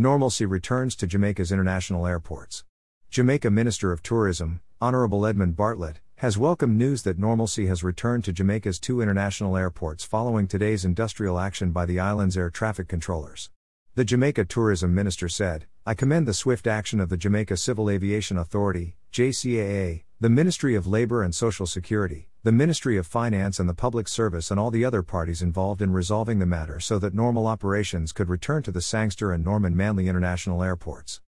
Normalcy returns to Jamaica's international airports. Jamaica Minister of Tourism, Honorable Edmund Bartlett, has welcomed news that normalcy has returned to Jamaica's two international airports following today's industrial action by the island's air traffic controllers. The Jamaica Tourism Minister said, I commend the swift action of the Jamaica Civil Aviation Authority, JCAA, the Ministry of Labor and Social Security, the Ministry of Finance and the Public Service and all the other parties involved in resolving the matter so that normal operations could return to the Sangster and Norman Manley International Airports.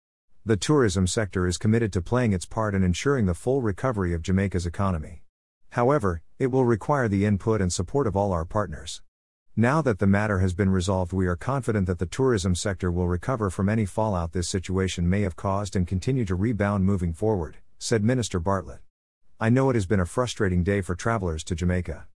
The tourism sector is committed to playing its part in ensuring the full recovery of Jamaica's economy. However, it will require the input and support of all our partners. Now that the matter has been resolved, we are confident that the tourism sector will recover from any fallout this situation may have caused and continue to rebound moving forward, said Minister Bartlett. I know it has been a frustrating day for travelers to Jamaica.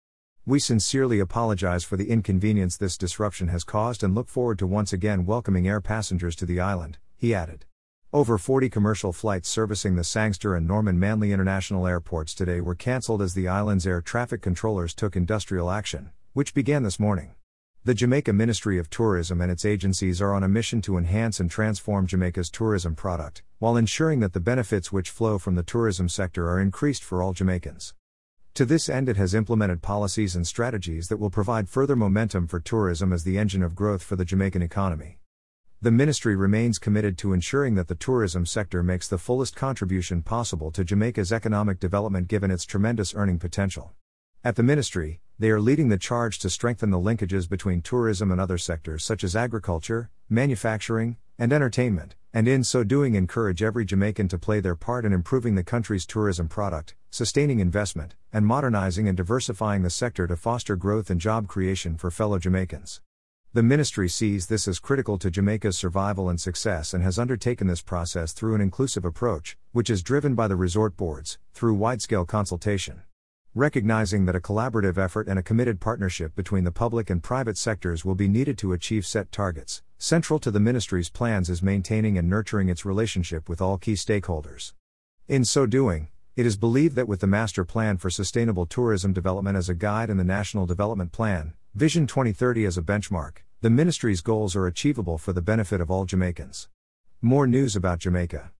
We sincerely apologize for the inconvenience this disruption has caused and look forward to once again welcoming air passengers to the island, he added. Over 40 commercial flights servicing the Sangster and Norman Manley International Airports today were cancelled as the island's air traffic controllers took industrial action, which began this morning. The Jamaica Ministry of Tourism and its agencies are on a mission to enhance and transform Jamaica's tourism product, while ensuring that the benefits which flow from the tourism sector are increased for all Jamaicans. To this end, it has implemented policies and strategies that will provide further momentum for tourism as the engine of growth for the Jamaican economy. The ministry remains committed to ensuring that the tourism sector makes the fullest contribution possible to Jamaica's economic development given its tremendous earning potential. At the ministry, they are leading the charge to strengthen the linkages between tourism and other sectors such as agriculture, manufacturing, and entertainment, and in so doing encourage every Jamaican to play their part in improving the country's tourism product, sustaining investment, and modernizing and diversifying the sector to foster growth and job creation for fellow Jamaicans. The ministry sees this as critical to Jamaica's survival and success and has undertaken this process through an inclusive approach, which is driven by the resort boards, through wide scale consultation. Recognizing that a collaborative effort and a committed partnership between the public and private sectors will be needed to achieve set targets, central to the ministry's plans is maintaining and nurturing its relationship with all key stakeholders. In so doing, it is believed that with the Master Plan for Sustainable Tourism Development as a guide and the National Development Plan, Vision 2030 as a benchmark, the ministry's goals are achievable for the benefit of all Jamaicans. More news about Jamaica.